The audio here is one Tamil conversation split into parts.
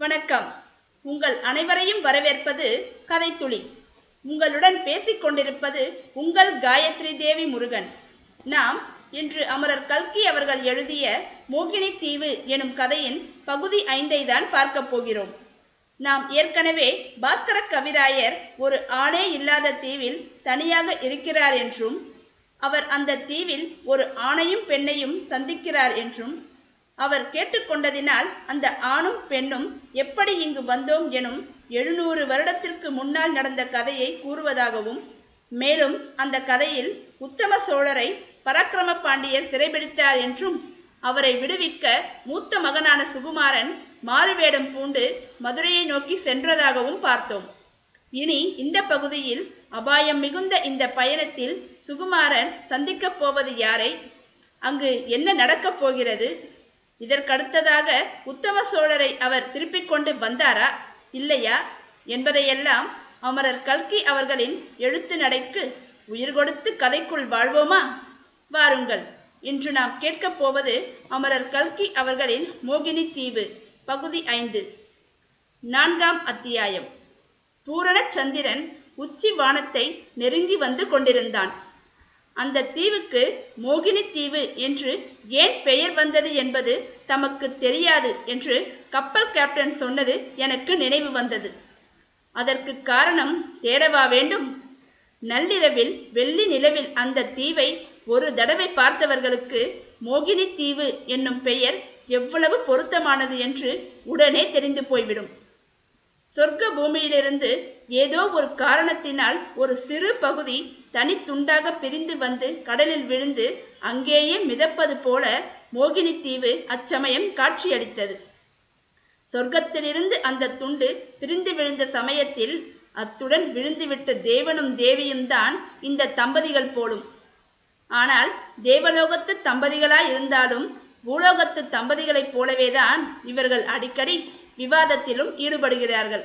வணக்கம். உங்கள் அனைவரையும் வரவேற்பது கதைத்துளி உங்களுடன் பேசிக் கொண்டிருப்பது உங்கள் காயத்ரி தேவி முருகன். நாம் இன்று அமரர் கல்கி அவர்கள் எழுதிய மோகினி தீவு எனும் கதையின் பகுதி ஐந்தை தான் பார்க்கப் போகிறோம். நாம் ஏற்கனவே பாஸ்கர கவிராயர் ஒரு ஆணே இல்லாத தீவில் தனியாக இருக்கிறார் என்றும் அவர் அந்த தீவில் ஒரு ஆணையும் பெண்ணையும் சந்திக்கிறார் என்றும் அவர் கேட்டுக்கொண்டதினால் அந்த ஆணும் பெண்ணும் எப்படி இங்கு வந்தோம் எனும் எழுநூறு வருடத்திற்கு முன்னால் நடந்த கதையை கூறுவதாகவும் மேலும் அந்த கதையில் உத்தம சோழரை பராக்கிரம பாண்டியர் சிறைபிடித்தார் என்றும் அவரை விடுவிக்க மூத்த மகனான சுகுமாரன் மாறுவேடம் பூண்டு மதுரையை நோக்கி சென்றதாகவும் பார்த்தோம். இனி இந்த பகுதியில் அபாயம் மிகுந்த இந்த பயணத்தில் சுகுமாரன் சந்திக்கப் போவது யாரை? அங்கு என்ன நடக்கப் போகிறது? இதற்கடுத்ததாக உத்தம சோழரை அவர் திருப்பிக் கொண்டு வந்தாரா? இல்லையா? என்பதையெல்லாம் அமரர் கல்கி அவர்களின் எழுத்து நடைக்கு உயிர் கொடுத்து கதைக்குள் வாழ்வோமா? வாருங்கள் இன்று நாம் கேட்கப் போவது அமரர் கல்கி அவர்களின் மோகினி தீவு பகுதி ஐந்து. நான்காம் அத்தியாயம். பூரண சந்திரன் உச்சி வானத்தை நெருங்கி வந்து கொண்டிருந்தான். அந்த தீவுக்கு மோகினி தீவு என்று ஏன் பெயர் வந்தது என்பது தமக்கு தெரியாது என்று கப்பல் கேப்டன் சொன்னது எனக்கு நினைவு வந்தது. அதற்கு காரணம் தேடவா வேண்டும்? நள்ளிரவில் வெள்ளி நிலவில் அந்த தீவை ஒரு தடவை பார்த்தவர்களுக்கு மோகினி தீவு என்னும் பெயர் எவ்வளவு பொருத்தமானது என்று உடனே தெரிந்து போய்விடும். சொர்க்க பூமியிலிருந்து ஏதோ ஒரு காரணத்தினால் ஒரு சிறு பகுதி தனித்துண்டாக பிரிந்து வந்து கடலில் விழுந்து அங்கேயே மிதப்பது போல மோகினி தீவு அச்சமயம் காட்சியளித்தது. சொர்க்கத்திலிருந்து அந்த துண்டு பிரிந்து விழுந்த சமயத்தில் அத்துடன் விழுந்துவிட்ட தேவனும் தேவியும் தான் இந்த தம்பதிகள் போலும். ஆனால் தேவலோகத்து தம்பதிகளாய் இருந்தாலும் பூலோகத்து தம்பதிகளைப் போலவேதான் இவர்கள் அடிக்கடி விவாதத்திலும் ஈடுபடுகிறார்கள்.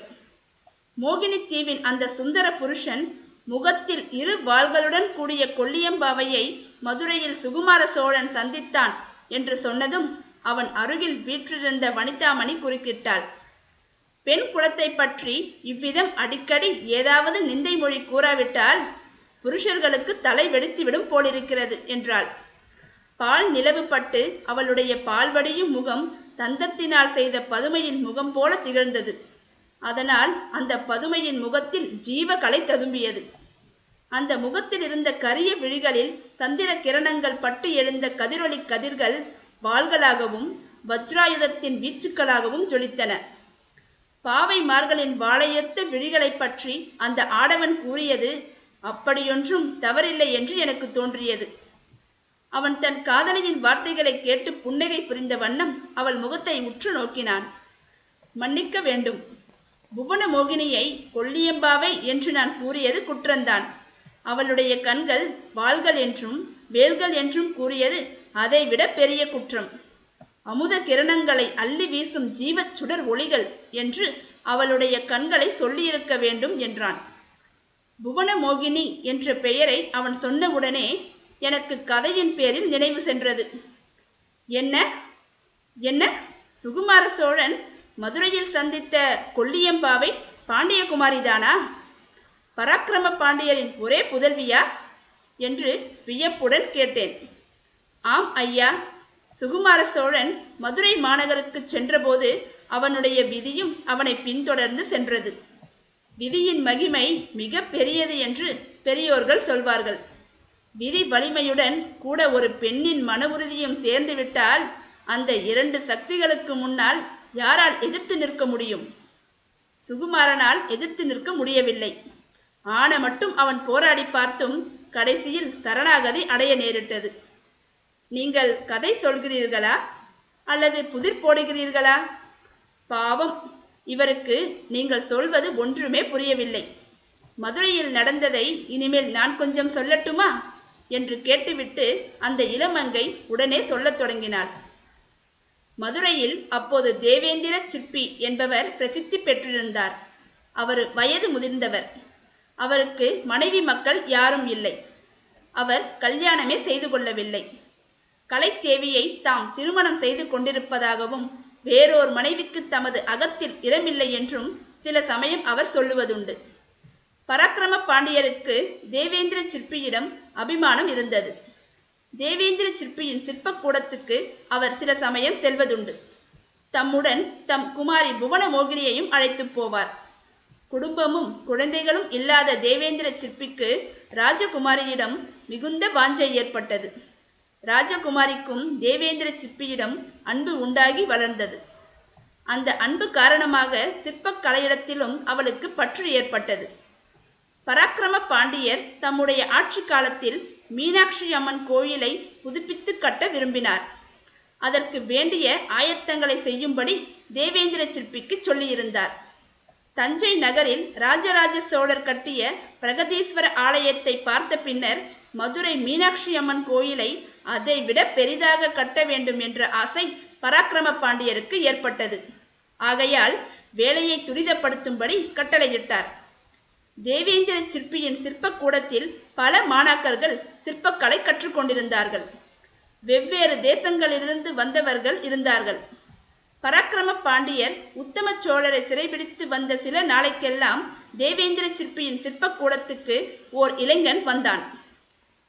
மோகினி தீவின் அந்த சுந்தர புருஷன் முகத்தில் இரு வாள்களுடன் கூடிய கொல்லியம்பாவையை மதுரையில் சுகுமார சோழன் சந்தித்தான் என்று சொன்னதும் அவன் அருகில் வீற்றிருந்த வனிதாமணி குறுக்கிட்டாள். பெண் குலத்தை பற்றி இவ்விதம் அடிக்கடி ஏதாவது நிந்தை மொழி கூறாவிட்டால் புருஷர்களுக்கு தலை வெடித்துவிடும் போலிருக்கிறது என்றாள். பால் நிலவுபட்டு அவளுடைய பால்வடியும் முகம் தந்தத்தினால் செய்த பதுமையின் முகம் போல திகழ்ந்தது. அதனால் அந்த பதுமையின் முகத்தில் ஜீவகலை ததும்பியது. அந்த முகத்தில் இருந்த கரிய விழிகளில் தந்திர கிரணங்கள் பட்டு எழுந்த கதிரொளி கதிர்கள் வாள்களாகவும் வஜ்ராயுதத்தின் வீச்சுக்களாகவும் ஜொலித்தன. பாவைமார்களின் வாழையொத்த விழிகளைப் பற்றி அந்த ஆடவன் கூறியது அப்படியொன்றும் தவறில்லை என்று எனக்கு தோன்றியது. அவன் தன் காதலியின் வார்த்தைகளை கேட்டு புன்னகை புரிந்த வண்ணம் அவள் முகத்தை உற்று நோக்கினான். மன்னிக்க வேண்டும். புவன மோகினியை கொல்லியம்பாவை என்று நான் கூறியது குற்றந்தான். அவளுடைய கண்கள் வாள்கள் என்றும் வேல்கள் என்றும் கூறியது அதைவிட பெரிய குற்றம். அமுத கிரணங்களை அள்ளி வீசும் ஜீவச் சுடர் ஒளிகள் என்று அவளுடைய கண்களை சொல்லியிருக்க வேண்டும் என்றான். புவன மோகினி என்ற பெயரை அவன் சொன்னவுடனே எனக்கு கதையின் பேரில் நினைவு சென்றது. என்ன? என்ன? சுகுமார சோழன் மதுரையில் சந்தித்த கொல்லியம்பாவை பாண்டியகுமாரிதானா? பராக்கிரம பாண்டியரின் ஒரே புதல்வியா? என்று வியப்புடன் கேட்டேன். ஆம் ஐயா. சுகுமார சோழன் மதுரை மாநகருக்கு சென்றபோது அவனுடைய விதியும் அவனை பின்தொடர்ந்து சென்றது. விதியின் மகிமை மிக பெரியது என்று பெரியோர்கள் சொல்வார்கள். விதி வலிமையுடன் கூட ஒரு பெண்ணின் மன உறுதியும் சேர்ந்துவிட்டால் அந்த இரண்டு சக்திகளுக்கு முன்னால் யாரால் எதிர்த்து நிற்க முடியும்? சுகுமாரனால் எதிர்த்து நிற்க முடியவில்லை. ஆன மட்டும் அவன் போராடி பார்த்தும் கடைசியில் சரணாகதி அடைய நேரிட்டது. நீங்கள் கதை சொல்கிறீர்களா? அல்லது புதிர் போடுகிறீர்களா? பாவம் இவருக்கு நீங்கள் சொல்வது ஒன்றுமே புரியவில்லை. மதுரையில் நடந்ததை இனிமேல் நான் கொஞ்சம் சொல்லட்டுமா? என்று கேட்டுவிட்டு அந்த இளமங்கை உடனே சொல்லத் தொடங்கினார் மதுரையில் அப்போது தேவேந்திர சிற்பி என்பவர் பிரசித்தி பெற்றிருந்தார். அவர் வயது முதிர்ந்தவர். அவருக்கு மனைவி மக்கள் யாரும் இல்லை. அவர் கல்யாணமே செய்து கொள்ளவில்லை. கலைத்தேவியை தாம் திருமணம் செய்து கொண்டிருப்பதாகவும் வேறோர் மனைவிக்கு தமது அகத்தில் இடமில்லை என்றும் சில சமயம் அவர் சொல்லுவதுண்டு. பராக்கிரம பாண்டியருக்கு தேவேந்திர சிற்பியிடம் அபிமானம் இருந்தது. தேவேந்திர சிற்பியின் சிற்பக்கூடத்துக்கு அவர் சில சமயம் செல்வதுண்டு. தம்முடன் தம் குமாரி புவன மோகினியையும் அழைத்து போவார். குடும்பமும் குழந்தைகளும் இல்லாத தேவேந்திர சிற்பிக்கு ராஜகுமாரியிடம் மிகுந்த வாஞ்சை ஏற்பட்டது. ராஜகுமாரிக்கும் தேவேந்திர சிற்பியிடம் அன்பு உண்டாகி வளர்ந்தது. அந்த அன்பு காரணமாக சிற்பக் கலையிடத்திலும் அவளுக்கு பற்று ஏற்பட்டது. பராக்கிரம பாண்டியர் தம்முடைய ஆட்சி காலத்தில் மீனாட்சி அம்மன் கோயிலை புதுப்பித்து கட்ட விரும்பினார். அதற்கு வேண்டிய ஆயத்தங்களை செய்யும்படி தேவேந்திர சிற்பிக்கு சொல்லியிருந்தார். தஞ்சை நகரில் ராஜராஜ சோழர் கட்டிய பிரகதீஸ்வர ஆலயத்தை பார்த்த பின்னர் மதுரை மீனாட்சி அம்மன் கோயிலை அதை விட பெரிதாக கட்ட வேண்டும் என்ற ஆசை பராக்கிரம பாண்டியருக்கு ஏற்பட்டது. ஆகையால் வேலையை துரிதப்படுத்தும்படி கட்டளையிட்டார். தேவேந்திர சிற்பியின் சிற்பக்கூடத்தில் பல மாணாக்கர்கள் சிற்பக்கலை கற்றுக்கொண்டிருந்தார்கள். வெவ்வேறு தேசங்களிலிருந்து வந்தவர்கள் இருந்தார்கள். பராக்கிரம பாண்டியர் உத்தம சோழரை சிறைபிடித்து வந்த சில நாளைக்கெல்லாம் தேவேந்திர சிற்பியின் சிற்பக்கூடத்துக்கு ஓர் இளைஞன் வந்தான்.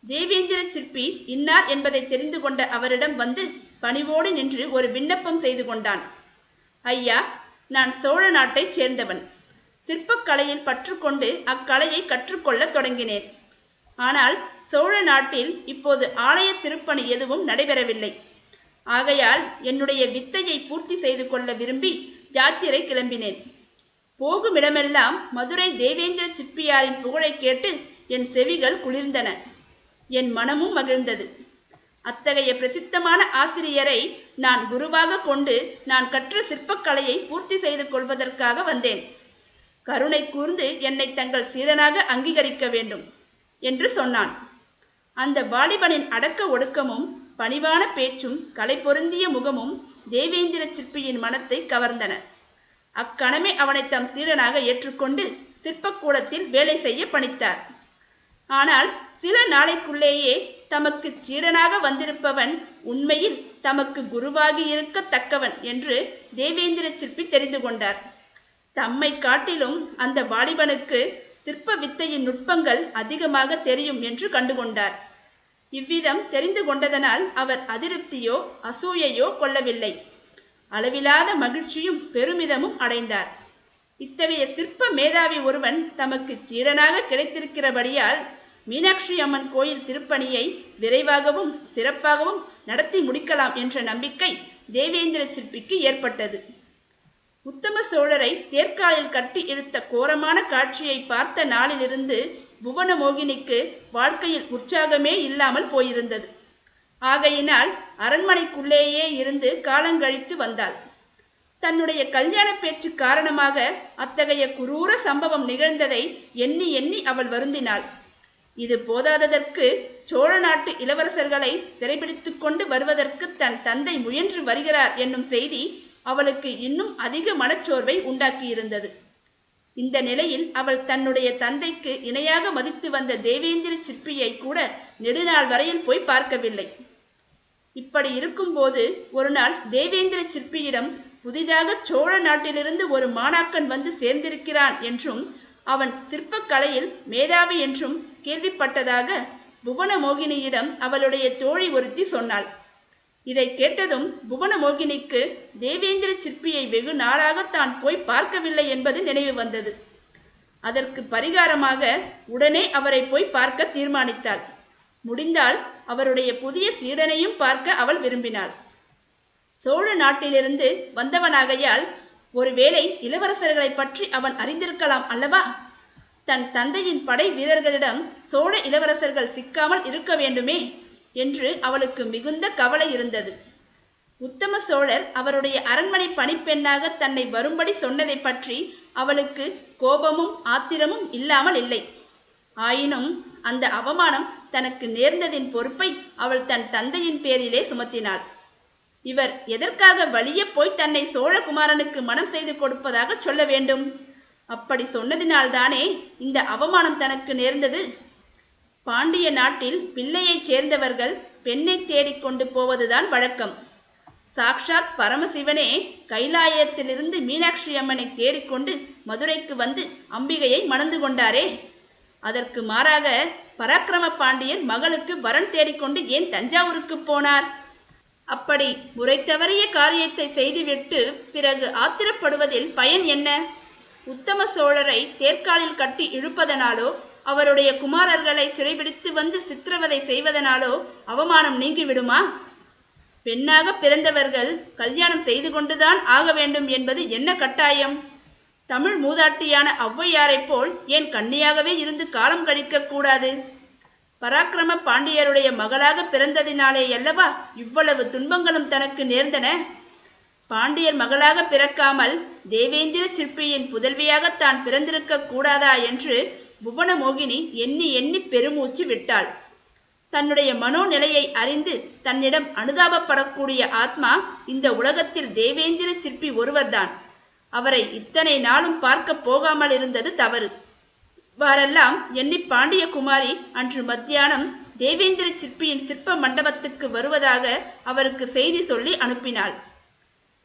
தேவேந்திர சிற்பி இன்னார் என்பதை தெரிந்து கொண்ட அவரிடம் வந்து பணிவோடு நின்று ஒரு விண்ணப்பம் செய்து கொண்டான். ஐயா நான் சோழ நாட்டைச் சேர்ந்தவன். சிற்பக்கலையில் பற்றுக்கொண்டு அக்கலையை கற்றுக்கொள்ள தொடங்கினேன். ஆனால் சோழ நாட்டில் இப்போது ஆலய திருப்பணி எதுவும் நடைபெறவில்லை. ஆகையால் என்னுடைய வித்தையை பூர்த்தி செய்து கொள்ள விரும்பி யாத்திரை கிளம்பினேன். போகுமிடமெல்லாம் மதுரை தேவேந்திர சிற்பியாரின் புகழை கேட்டு என் செவிகள் குளிர்ந்தன. என் மனமும் மகிழ்ந்தது. அத்தகைய பிரசித்தமான ஆசிரியரை நான் குருவாக கொண்டு நான் கற்ற சிற்பக்கலையை பூர்த்தி செய்து கொள்வதற்காக வந்தேன். கருணை கூர்ந்து என்னை தங்கள் சீடனாக அங்கீகரிக்க வேண்டும் என்று சொன்னான். அந்த வாலிபனின் அடக்க ஒடுக்கமும் பணிவான பேச்சும் கலை பொருந்திய முகமும் தேவேந்திர சிற்பியின் மனத்தை கவர்ந்தன. அக்கணமே அவனை தம் சீடனாக ஏற்றுக்கொண்டு சிற்பக்கூடத்தில் வேலை செய்ய பணித்தார். ஆனால் சில நாளைக்குள்ளேயே தமக்கு சீடனாக வந்திருப்பவன் உண்மையில் தமக்கு குருவாகி இருக்கத்தக்கவன் என்று தேவேந்திர சிற்பி தெரிந்து கொண்டார். தம்மை காட்டிலும் அந்த வாலிபனுக்கு சிற்ப வித்தையின் நுட்பங்கள் அதிகமாக தெரியும் என்று கண்டுகொண்டார். இவ்விதம் தெரிந்து கொண்டதனால் அவர் அதிருப்தியோ அசூயையோ கொள்ளவில்லை. அளவிலாத மகிழ்ச்சியும் பெருமிதமும் அடைந்தார். இத்தகைய சிற்ப மேதாவி ஒருவன் தமக்கு சீடனாக கிடைத்திருக்கிறபடியால் மீனாட்சி அம்மன் கோயில் திருப்பணியை விரைவாகவும் சிறப்பாகவும் நடத்தி முடிக்கலாம் என்ற நம்பிக்கை தேவேந்திர சிற்பிக்கு ஏற்பட்டது. உத்தம சோழரை தேர்காலில் கட்டி இழுத்த கோரமான காட்சியை பார்த்த நாளிலிருந்து புவன மோகினிக்கு வாழ்க்கையில் உற்சாகமே இல்லாமல் போயிருந்தது. ஆகையினால் அரண்மனைக்குள்ளேயே இருந்து காலங்கழித்து வந்தாள். தன்னுடைய கல்யாண பேச்சு காரணமாக அத்தகைய குரூர சம்பவம் நிகழ்ந்ததை எண்ணி எண்ணி அவள் வருந்தினாள். இது போதாததற்கு சோழ நாட்டு இளவரசர்களை சிறைபிடித்து கொண்டு வருவதற்கு தன் தந்தை முயன்று வருகிறார் என்னும் செய்தி அவளுக்கு இன்னும் அதிக மனச்சோர்வை உண்டாக்கியிருந்தது. இந்த நிலையில் அவள் தன்னுடைய தந்தைக்கு இணையாக மதித்து வந்த தேவேந்திர சிற்பியை கூட நெடுநாள் வரையில் போய் பார்க்கவில்லை. இப்படி இருக்கும்போது ஒரு நாள் தேவேந்திர சிற்பியிடம் புதிதாக சோழ நாட்டிலிருந்து ஒரு மாணாக்கன் வந்து சேர்ந்திருக்கிறான் என்றும் அவன் சிற்பக்கலையில் மேதாவி என்றும் கேள்விப்பட்டதாக புவன மோகினியிடம் அவளுடைய தோழி ஒருத்தி சொன்னாள். இதை கேட்டதும் புவன மோகினிக்கு தேவேந்திர சிற்பியை வெகு நாளாக தான் போய் பார்க்கவில்லை என்பது நினைவு வந்தது. அதற்கு பரிகாரமாக உடனே அவரை போய் பார்க்க தீர்மானித்தாள். முடிந்தால் அவருடைய புதிய சீடனையும் பார்க்க அவள் விரும்பினாள். சோழ நாட்டிலிருந்து வந்தவனாகையால் ஒருவேளை இளவரசர்களை பற்றி அவன் அறிந்திருக்கலாம் அல்லவா? தன் தந்தையின் படை வீரர்களிடம் சோழ இளவரசர்கள் சிக்காமல் இருக்க வேண்டுமே. என்று அவளுக்கு மிகுந்த கவலை இருந்தது. உத்தம சோழர் அவருடைய அரண்மனை பணிப்பெண்ணாக தன்னை வரும்படி சொன்னதை பற்றி அவளுக்கு கோபமும் ஆத்திரமும் இல்லாமல் இல்லை. ஆயினும் அந்த அவமானம் தனக்கு நேர்ந்ததின் பொறுப்பை அவள் தன் தந்தையின் பேரிலே சுமத்தினாள். இவர் எதற்காக வழியே போய் தன்னை சோழகுமாரனுக்கு மனம் செய்து கொடுப்பதாக சொல்ல வேண்டும்? அப்படி சொன்னதினால்தானே இந்த அவமானம் தனக்கு நேர்ந்தது? பாண்டிய நாட்டில் பிள்ளையைச் சேர்ந்தவர்கள் பெண்ணை தேடிக்கொண்டு போவதுதான் வழக்கம். சாக்ஷாத் பரமசிவனே கைலாயத்திலிருந்து மீனாட்சி அம்மனை தேடிக்கொண்டு மதுரைக்கு வந்து அம்பிகையை மணந்து கொண்டாரே. அதற்கு மாறாக பராக்கிரம பாண்டியன் மகளுக்கு வரன் தேடிக்கொண்டு ஏன் தஞ்சாவூருக்கு போனார்? அப்படி முறை தவறிய காரியத்தை செய்துவிட்டு பிறகு ஆத்திரப்படுவதில் பயன் என்ன? உத்தம சோழரை தேர்காலில் கட்டி இழுப்பதனாலோ அவருடைய குமாரர்களை சிறைபிடித்து வந்து சித்திரவதை செய்வதனாலோ அவமானம் நீங்கிவிடுமா? பெண்ணாக பிறந்தவர்கள் கல்யாணம் செய்து கொண்டுதான் ஆக வேண்டும் என்பது என்ன கட்டாயம்? தமிழ் மூதாட்டியான ஔவையாரைப் போல் ஏன் கன்னியாகவே இருந்து காலம் கழிக்கக்கூடாது பராக்கிரம பாண்டியருடைய மகளாக பிறந்ததினாலே அல்லவா இவ்வளவு துன்பங்களும் தனக்கு நேர்ந்தன? பாண்டியர் மகளாக பிறக்காமல் தேவேந்திர சிற்பியின் புதல்வியாக தான் பிறந்திருக்க கூடாதா என்று புவனமோகினி எண்ணி எண்ணி பெருமூச்சு விட்டாள். தன்னுடைய மனோநிலையை அறிந்து தன்னிடம் அனுதாபப்படக்கூடிய ஆத்மா இந்த உலகத்தில் தேவேந்திர சிற்பி ஒருவர்தான். அவரை இத்தனை நாளும் பார்க்க போகாமல் இருந்தது தவறு. இவ்வாறெல்லாம் எண்ணி பாண்டியகுமாரி அன்று மத்தியானம் தேவேந்திர சிற்பியின் சிற்ப மண்டபத்துக்கு வருவதாக அவருக்கு செய்தி சொல்லி அனுப்பினாள்.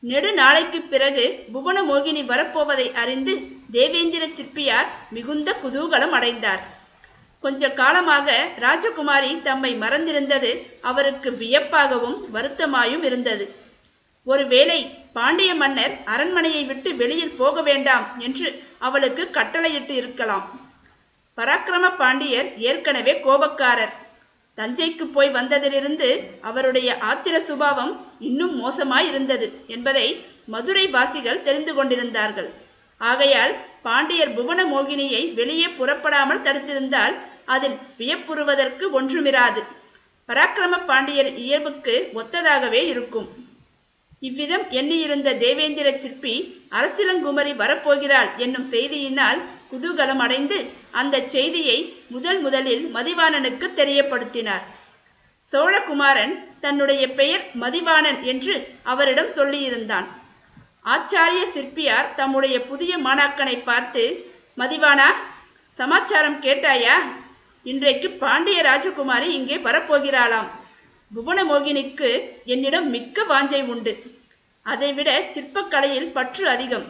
நெடு நாளைக்கு பிறகு புவனமோகினி வரப்போவதை அறிந்து தேவேந்திர சிற்பியார் மிகுந்த குதூகலம் அடைந்தார். கொஞ்ச காலமாக ராஜகுமாரி தம்மை மறந்திருந்தது அவருக்கு வியப்பாகவும் வருத்தமாயும் இருந்தது. ஒருவேளை பாண்டிய மன்னர் அரண்மனையை விட்டு வெளியில் போக வேண்டாம் என்று அவளுக்கு கட்டளையிட்டு இருக்கலாம். பராக்கிரம பாண்டியர் ஏற்கனவே கோபக்காரர். தஞ்சைக்கு போய் வந்ததிலிருந்து அவருடைய ஆத்திர சுபாவம் இன்னும் மோசமாய் இருந்தது என்பதை மதுரை வாசிகள் தெரிந்து கொண்டிருந்தார்கள். ஆகையால் பாண்டியர் புவன மோகினியை வெளியே புறப்படாமல் தடுத்திருந்தால் அதில் வியப்புறுவதற்கு ஒன்றுமிராது. பராக்கிரம பாண்டியர் இயல்புக்கு ஒத்ததாகவே இருக்கும். இவ்விதம் எண்ணியிருந்த தேவேந்திர சிற்பி அரசிலங்குமரி வரப்போகிறாள் என்னும் செய்தியினால் குதூகலம் அடைந்து அந்த செய்தியை முதல் முதலில் மதிவாணனுக்கு தெரியப்படுத்தினார். சோழகுமாரன் தன்னுடைய பெயர் மதிவாணன் என்று அவரிடம் சொல்லியிருந்தான். ஆச்சாரிய சிற்பியார் தம்முடைய புதிய மாணாக்கனை பார்த்து மதிவானா சமாச்சாரம் கேட்டாயா? இன்றைக்கு பாண்டிய ராஜகுமாரி இங்கே வரப்போகிறாளாம். புவனமோகினிக்கு என்னிடம் மிக்க வாஞ்சை உண்டு. அதைவிட சிற்பக்கலையில் பற்று அதிகம்.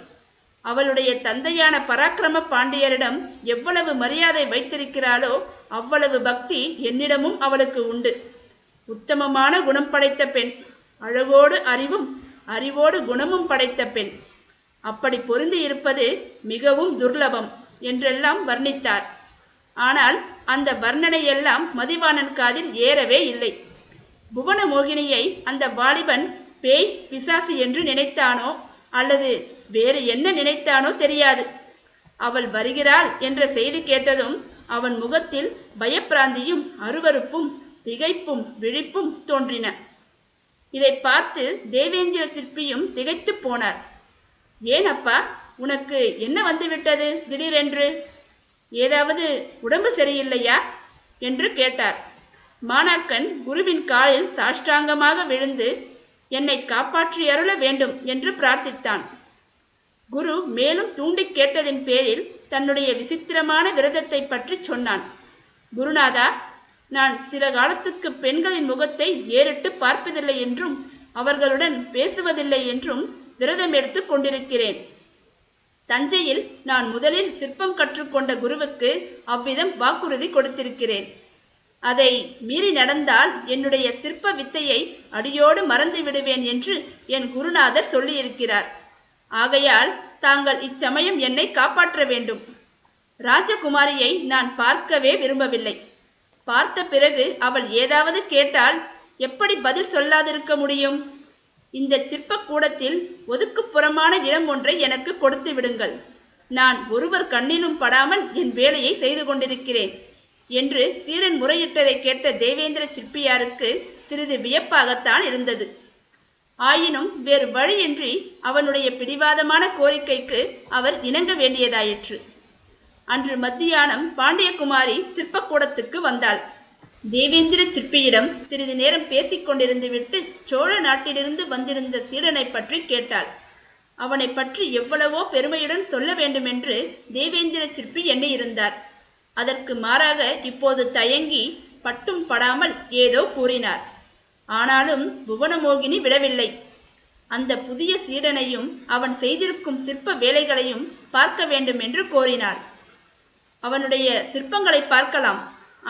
அவளுடைய தந்தையான பராக்கிரம பாண்டியரிடம் எவ்வளவு மரியாதை வைத்திருக்கிறாளோ அவ்வளவு பக்தி என்னிடமும் அவளுக்கு உண்டு. உத்தமமான குணம் படைத்த பெண் அழகோடு அறிவும் அறிவோடு குணமும் படைத்த பெண். அப்படி பொருந்தி இருப்பது மிகவும் துர்லபம் என்றெல்லாம் வர்ணித்தார். ஆனால் அந்த வர்ணனையெல்லாம் மதிவாணன் காதில் ஏறவே இல்லை. புவன மோகினியை அந்த வாலிபன் பேய் பிசாசு என்று நினைத்தானோ அல்லது வேறு என்ன நினைத்தானோ தெரியாது. அவள் வருகிறாள் என்ற செய்தி கேட்டதும் அவன் முகத்தில் பயப்பிராந்தியும் அருவருப்பும் திகைப்பும் விழிப்பும் தோன்றின. இதை பார்த்து தேவேந்திர சிற்பியும் திகைத்து போனார். ஏன் அப்பா உனக்கு என்ன வந்துவிட்டது திடீரென்று? ஏதாவது உடம்பு சரியில்லையா? என்று கேட்டார். மாணாக்கன் குருவின் காலில் சாஷ்டாங்கமாக விழுந்து என்னை காப்பாற்றி அருள வேண்டும் என்று பிரார்த்தித்தான். குரு மேலும் தூண்டி கேட்டதின் பேரில் தன்னுடைய விசித்திரமான விரதத்தை பற்றி சொன்னான். குருநாதா நான் சில காலத்துக்கு பெண்களின் முகத்தை ஏறிட்டு பார்ப்பதில்லை என்றும் அவர்களுடன் பேசுவதில்லை என்றும் விரதம் எடுத்துக் கொண்டிருக்கிறேன். தஞ்சையில் நான் முதலில் சிற்பம் கற்றுக்கொண்ட குருவுக்கு அவ்விதம் வாக்குறுதி கொடுத்திருக்கிறேன். அதை மீறி நடந்தால் என்னுடைய சிற்ப வித்தையை அடியோடு மறந்து விடுவேன் என்று என் குருநாதர் சொல்லியிருக்கிறார். ஆகையால் தாங்கள் இச்சமயம் என்னை காப்பாற்ற வேண்டும். ராஜகுமாரியை நான் பார்க்கவே விரும்பவில்லை. பார்த்த பிறகு அவள் ஏதாவது கேட்டால் எப்படி பதில் சொல்லாதிருக்க முடியும்? இந்த சிற்பக்கூடத்தில் ஒதுக்குப்புறமான இடம் ஒன்றை எனக்கு கொடுத்து விடுங்கள். நான் ஒருவர் கண்ணிலும் படாமல் என் வேலையை செய்து கொண்டிருக்கிறேன் என்று சீடன் முறையிட்டதை கேட்ட தேவேந்திர சிற்பியாருக்கு சிறிது வியப்பாகத்தான் இருந்தது. ஆயினும் வேறு வழியின்றி அவனுடைய பிடிவாதமான கோரிக்கைக்கு அவர் இணங்க வேண்டியதாயிற்று. அன்று மத்தியானம் பாண்டியகுமாரி சிற்பக்கூடத்துக்கு வந்தாள். தேவேந்திர சிற்பியிடம் சிறிது நேரம் பேசிக் கொண்டிருந்து விட்டு சோழ நாட்டிலிருந்து வந்திருந்த சீடனை பற்றி கேட்டாள். அவனை பற்றி எவ்வளவோ பெருமையுடன் சொல்ல வேண்டுமென்று தேவேந்திர சிற்பி எண்ணியிருந்தார். அதற்கு மாறாக இப்போது தயங்கி பட்டும் படாமல் ஏதோ கூறினார். ஆனாலும் புவனமோகினி விடவில்லை. அந்த புதிய சீடனையும் அவன் செய்திருக்கும் சிற்ப வேலைகளையும் பார்க்க வேண்டும் என்று கோரினார் அவனுடைய சிற்பங்களை பார்க்கலாம்.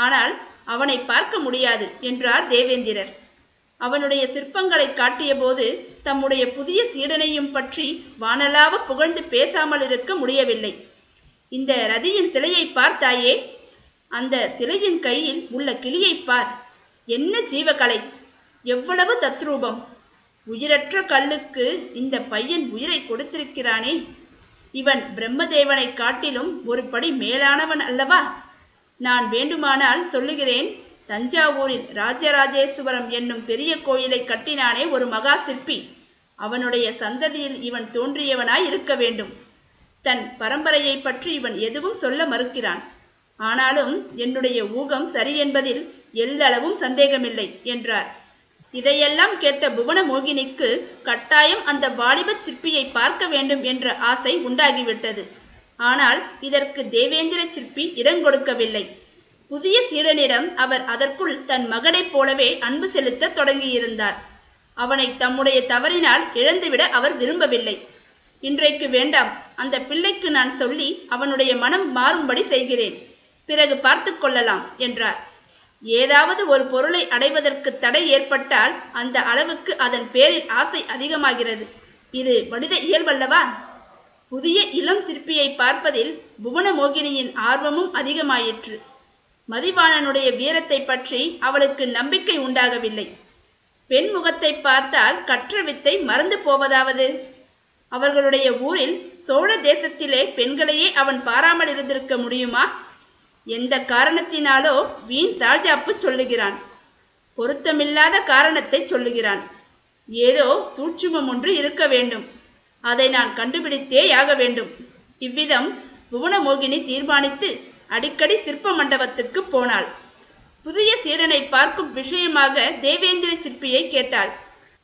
ஆனால் அவனை பார்க்க முடியாது என்றார் தேவேந்திரர். அவனுடைய சிற்பங்களை காட்டியபோது தம்முடைய புதிய சீடனையும் பற்றி வானலாவ புகழ்ந்து பேசாமல் இருக்க முடியவில்லை. இந்த ரதியின் சிலையை பார்த்தாயே அந்த சிலையின் கையில் உள்ள கிளியை பார். என்ன ஜீவகலை! எவ்வளவு தத்ரூபம்! உயிரற்ற கல்லுக்கு இந்த பையன் உயிரை கொடுத்திருக்கிறானே. இவன் பிரம்மதேவனை காட்டிலும் ஒரு படி மேலானவன் அல்லவா? நான் வேண்டுமானால் சொல்லுகிறேன் தஞ்சாவூரில் ராஜராஜேஸ்வரம் என்னும் பெரிய கோயிலை கட்டினானே ஒரு மகா சிற்பி. அவனுடைய சந்ததியில் இவன் தோன்றியவனாய் இருக்க வேண்டும். தன் பரம்பரையை பற்றி இவன் எதுவும் சொல்ல மறுக்கிறான். ஆனாலும் என்னுடைய ஊகம் சரி என்பதில் எல்லளவும் சந்தேகமில்லை என்றார். இதையெல்லாம் கேட்ட புவனமோகினிக்கு கட்டாயம் அந்த வாலிப சிற்பியை பார்க்க வேண்டும் என்ற ஆசை உண்டாகிவிட்டது. ஆனால் இதற்கு தேவேந்திர சிற்பி இடங்கொடுக்கவில்லை புதிய சீடனிடம் அவர் அதற்குள் தன் மகனைப் போலவே அன்பு செலுத்த தொடங்கியிருந்தார். அவனை தம்முடைய தவறினால் இழந்துவிட அவர் விரும்பவில்லை. இன்றைக்கு வேண்டாம் அந்த பிள்ளைக்கு நான் சொல்லி அவனுடைய மனம் மாறும்படி செய்கிறேன். பிறகு பார்த்து கொள்ளலாம் என்றார். ஏதாவது ஒரு பொருளை அடைவதற்கு தடை ஏற்பட்டால் அந்த அளவுக்கு அதன் பேரில் ஆசை அதிகமாகிறது. இது மனித இயல்பல்லவா? புதிய இளம் சிற்பியை பார்ப்பதில் புவன மோகினியின் ஆர்வமும் அதிகமாயிற்று. மதிவாணனுடைய வீரத்தை பற்றி அவளுக்கு நம்பிக்கை உண்டாகவில்லை. பெண் முகத்தை பார்த்தால் கற்ற வித்தை மறந்து போவதாவது? அவர்களுடைய ஊரில் சோழ தேசத்திலே பெண்களையே அவன் பாராமல் இருந்திருக்க முடியுமா? எந்த காரணத்தினாலோ வீண் சால்ஜாப்பு சொல்லுகிறான். பொருத்தமில்லாத காரணத்தை சொல்லுகிறான். ஏதோ சூட்சுமம் ஒன்று இருக்க வேண்டும். அதை நான் கண்டுபிடித்தே யாக வேண்டும். இவ்விதம் புவனமோகினி தீர்மானித்து அடிக்கடி சிற்ப மண்டபத்துக்கு போனாள். புதிய சீடனை பார்க்கும் விஷயமாக தேவேந்திர சிற்பியை கேட்டாள்.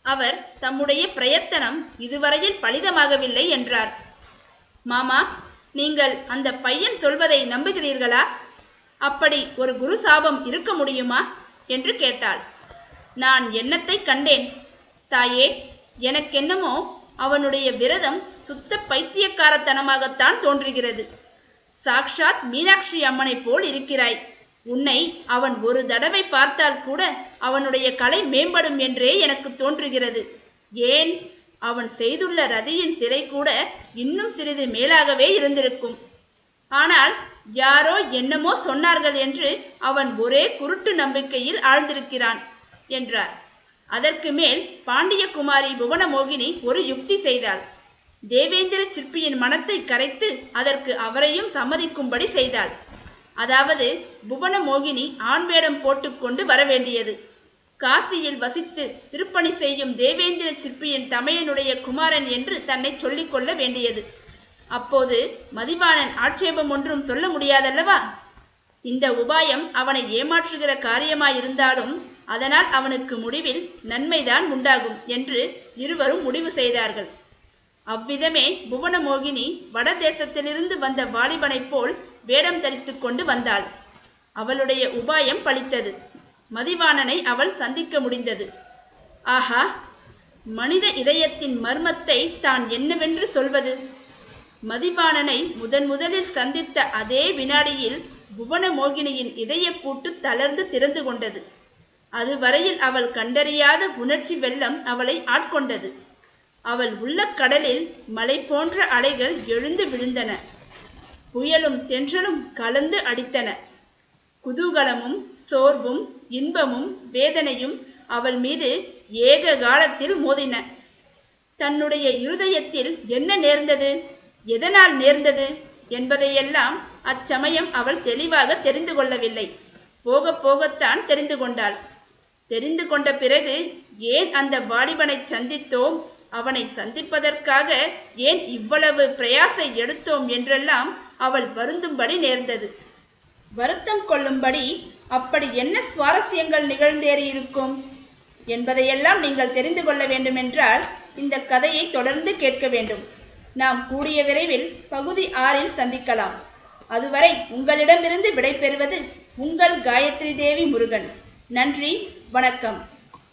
அவர் தம்முடைய பிரயத்தனம் இதுவரையில் பலிதமாகவில்லை என்றார். மாமா நீங்கள் அந்த பையன் சொல்வதை நம்புகிறீர்களா? அப்படி ஒரு குரு சாபம் இருக்க முடியுமா? என்று கேட்டாள். நான் எண்ணத்தை கண்டேன்? தாயே எனக்கென்னமோ அவனுடைய விரதம் சுத்த பைத்தியக்காரத்தனமாகத்தான் தோன்றுகிறது. சாக்ஷாத் மீனாட்சி அம்மனைப் போல் இருக்கிறாய். உன்னை அவன் ஒரு தடவை பார்த்தால் கூட அவனுடைய கலை மேம்படும் என்றே எனக்கு தோன்றுகிறது. ஏன்? அவன் செய்துள்ள ரதியின் சிலை கூட இன்னும் சிறிது மேலாகவே இருந்திருக்கும். ஆனால் யாரோ என்னமோ சொன்னார்கள் என்று அவன் ஒரே குருட்டு நம்பிக்கையில் ஆழ்ந்திருக்கிறான் என்றார். அதற்கு மேல் பாண்டியகுமாரி புவனமோகினி ஒரு யுக்தி செய்தாள். தேவேந்திர சிற்பியின் மனத்தை கரைத்து அதற்கு அவரையும் சம்மதிக்கும்படி செய்தாள். அதாவது புவனமோகினி ஆண் வேடம் போட்டுக்கொண்டு வரவேண்டியது. காசியில் வசித்து திருப்பணி செய்யும் தேவேந்திர சிற்பியின் தமையனுடைய குமாரன் என்று தன்னை சொல்லிக்கொள்ள வேண்டியது. அப்போது மதிவாணன் ஆட்சேபம் ஒன்றும் சொல்ல முடியாதல்லவா? இந்த உபாயம் அவனை ஏமாற்றுகிற காரியமாயிருந்தாலும் அதனால் அவனுக்கு முடிவில் நன்மைதான் உண்டாகும் என்று இருவரும் முடிவு செய்தார்கள். அவ்விதமே புவனமோகினி வடதேசத்திலிருந்து வந்த வாலிபனைப் போல் வேடம் தரித்து கொண்டு வந்தாள். அவளுடைய உபாயம் பளித்தது மதிவாணனை அவள் சந்திக்க முடிந்தது. ஆஹா! மனித இதயத்தின் மர்மத்தை தான் என்னவென்று சொல்வது? மதிவாணனை முதன் முதலில் சந்தித்த அதே வினாடியில் புவனமோகினியின் இதயப்பூட்டு தளர்ந்து திறந்து கொண்டது. அதுவரையில் அவள் கண்டறியாத உணர்ச்சி வெள்ளம் அவளை ஆட்கொண்டது. அவள் உள்ள கடலில் மலை போன்ற அலைகள் எழுந்து விழுந்தன. புயலும் தென்றலும் கலந்து அடித்தன. குதூகலமும் சோர்வும் இன்பமும் வேதனையும் அவள் மீது ஏக காலத்தில் மோதின. தன்னுடைய இருதயத்தில் என்ன நேர்ந்தது? எதனால் நேர்ந்தது என்பதையெல்லாம் அச்சமயம் அவள் தெளிவாக தெரிந்து கொள்ளவில்லை. போக போகத்தான் தெரிந்து கொண்டாள். தெரிந்து கொண்ட பிறகு ஏன் அந்த வாலிபனை சந்தித்தோம்? அவனை சந்திப்பதற்காக ஏன் இவ்வளவு பிரயாசை எடுத்தோம் என்றெல்லாம் அவள் வருந்தும்படி நேர்ந்தது. வருத்தம் கொள்ளும்படி அப்படி என்ன சுவாரஸ்யங்கள் நிகழ்ந்தேறியிருக்கும் என்பதையெல்லாம் நீங்கள் தெரிந்து கொள்ள வேண்டுமென்றால் இந்த கதையை தொடர்ந்து கேட்க வேண்டும். நாம் கூடிய விரைவில் பகுதி ஆறில் சந்திக்கலாம். அதுவரை உங்களிடமிருந்து விடைபெறுவது உங்கள் காயத்ரி தேவி முருகன். நன்றி வணக்கம்.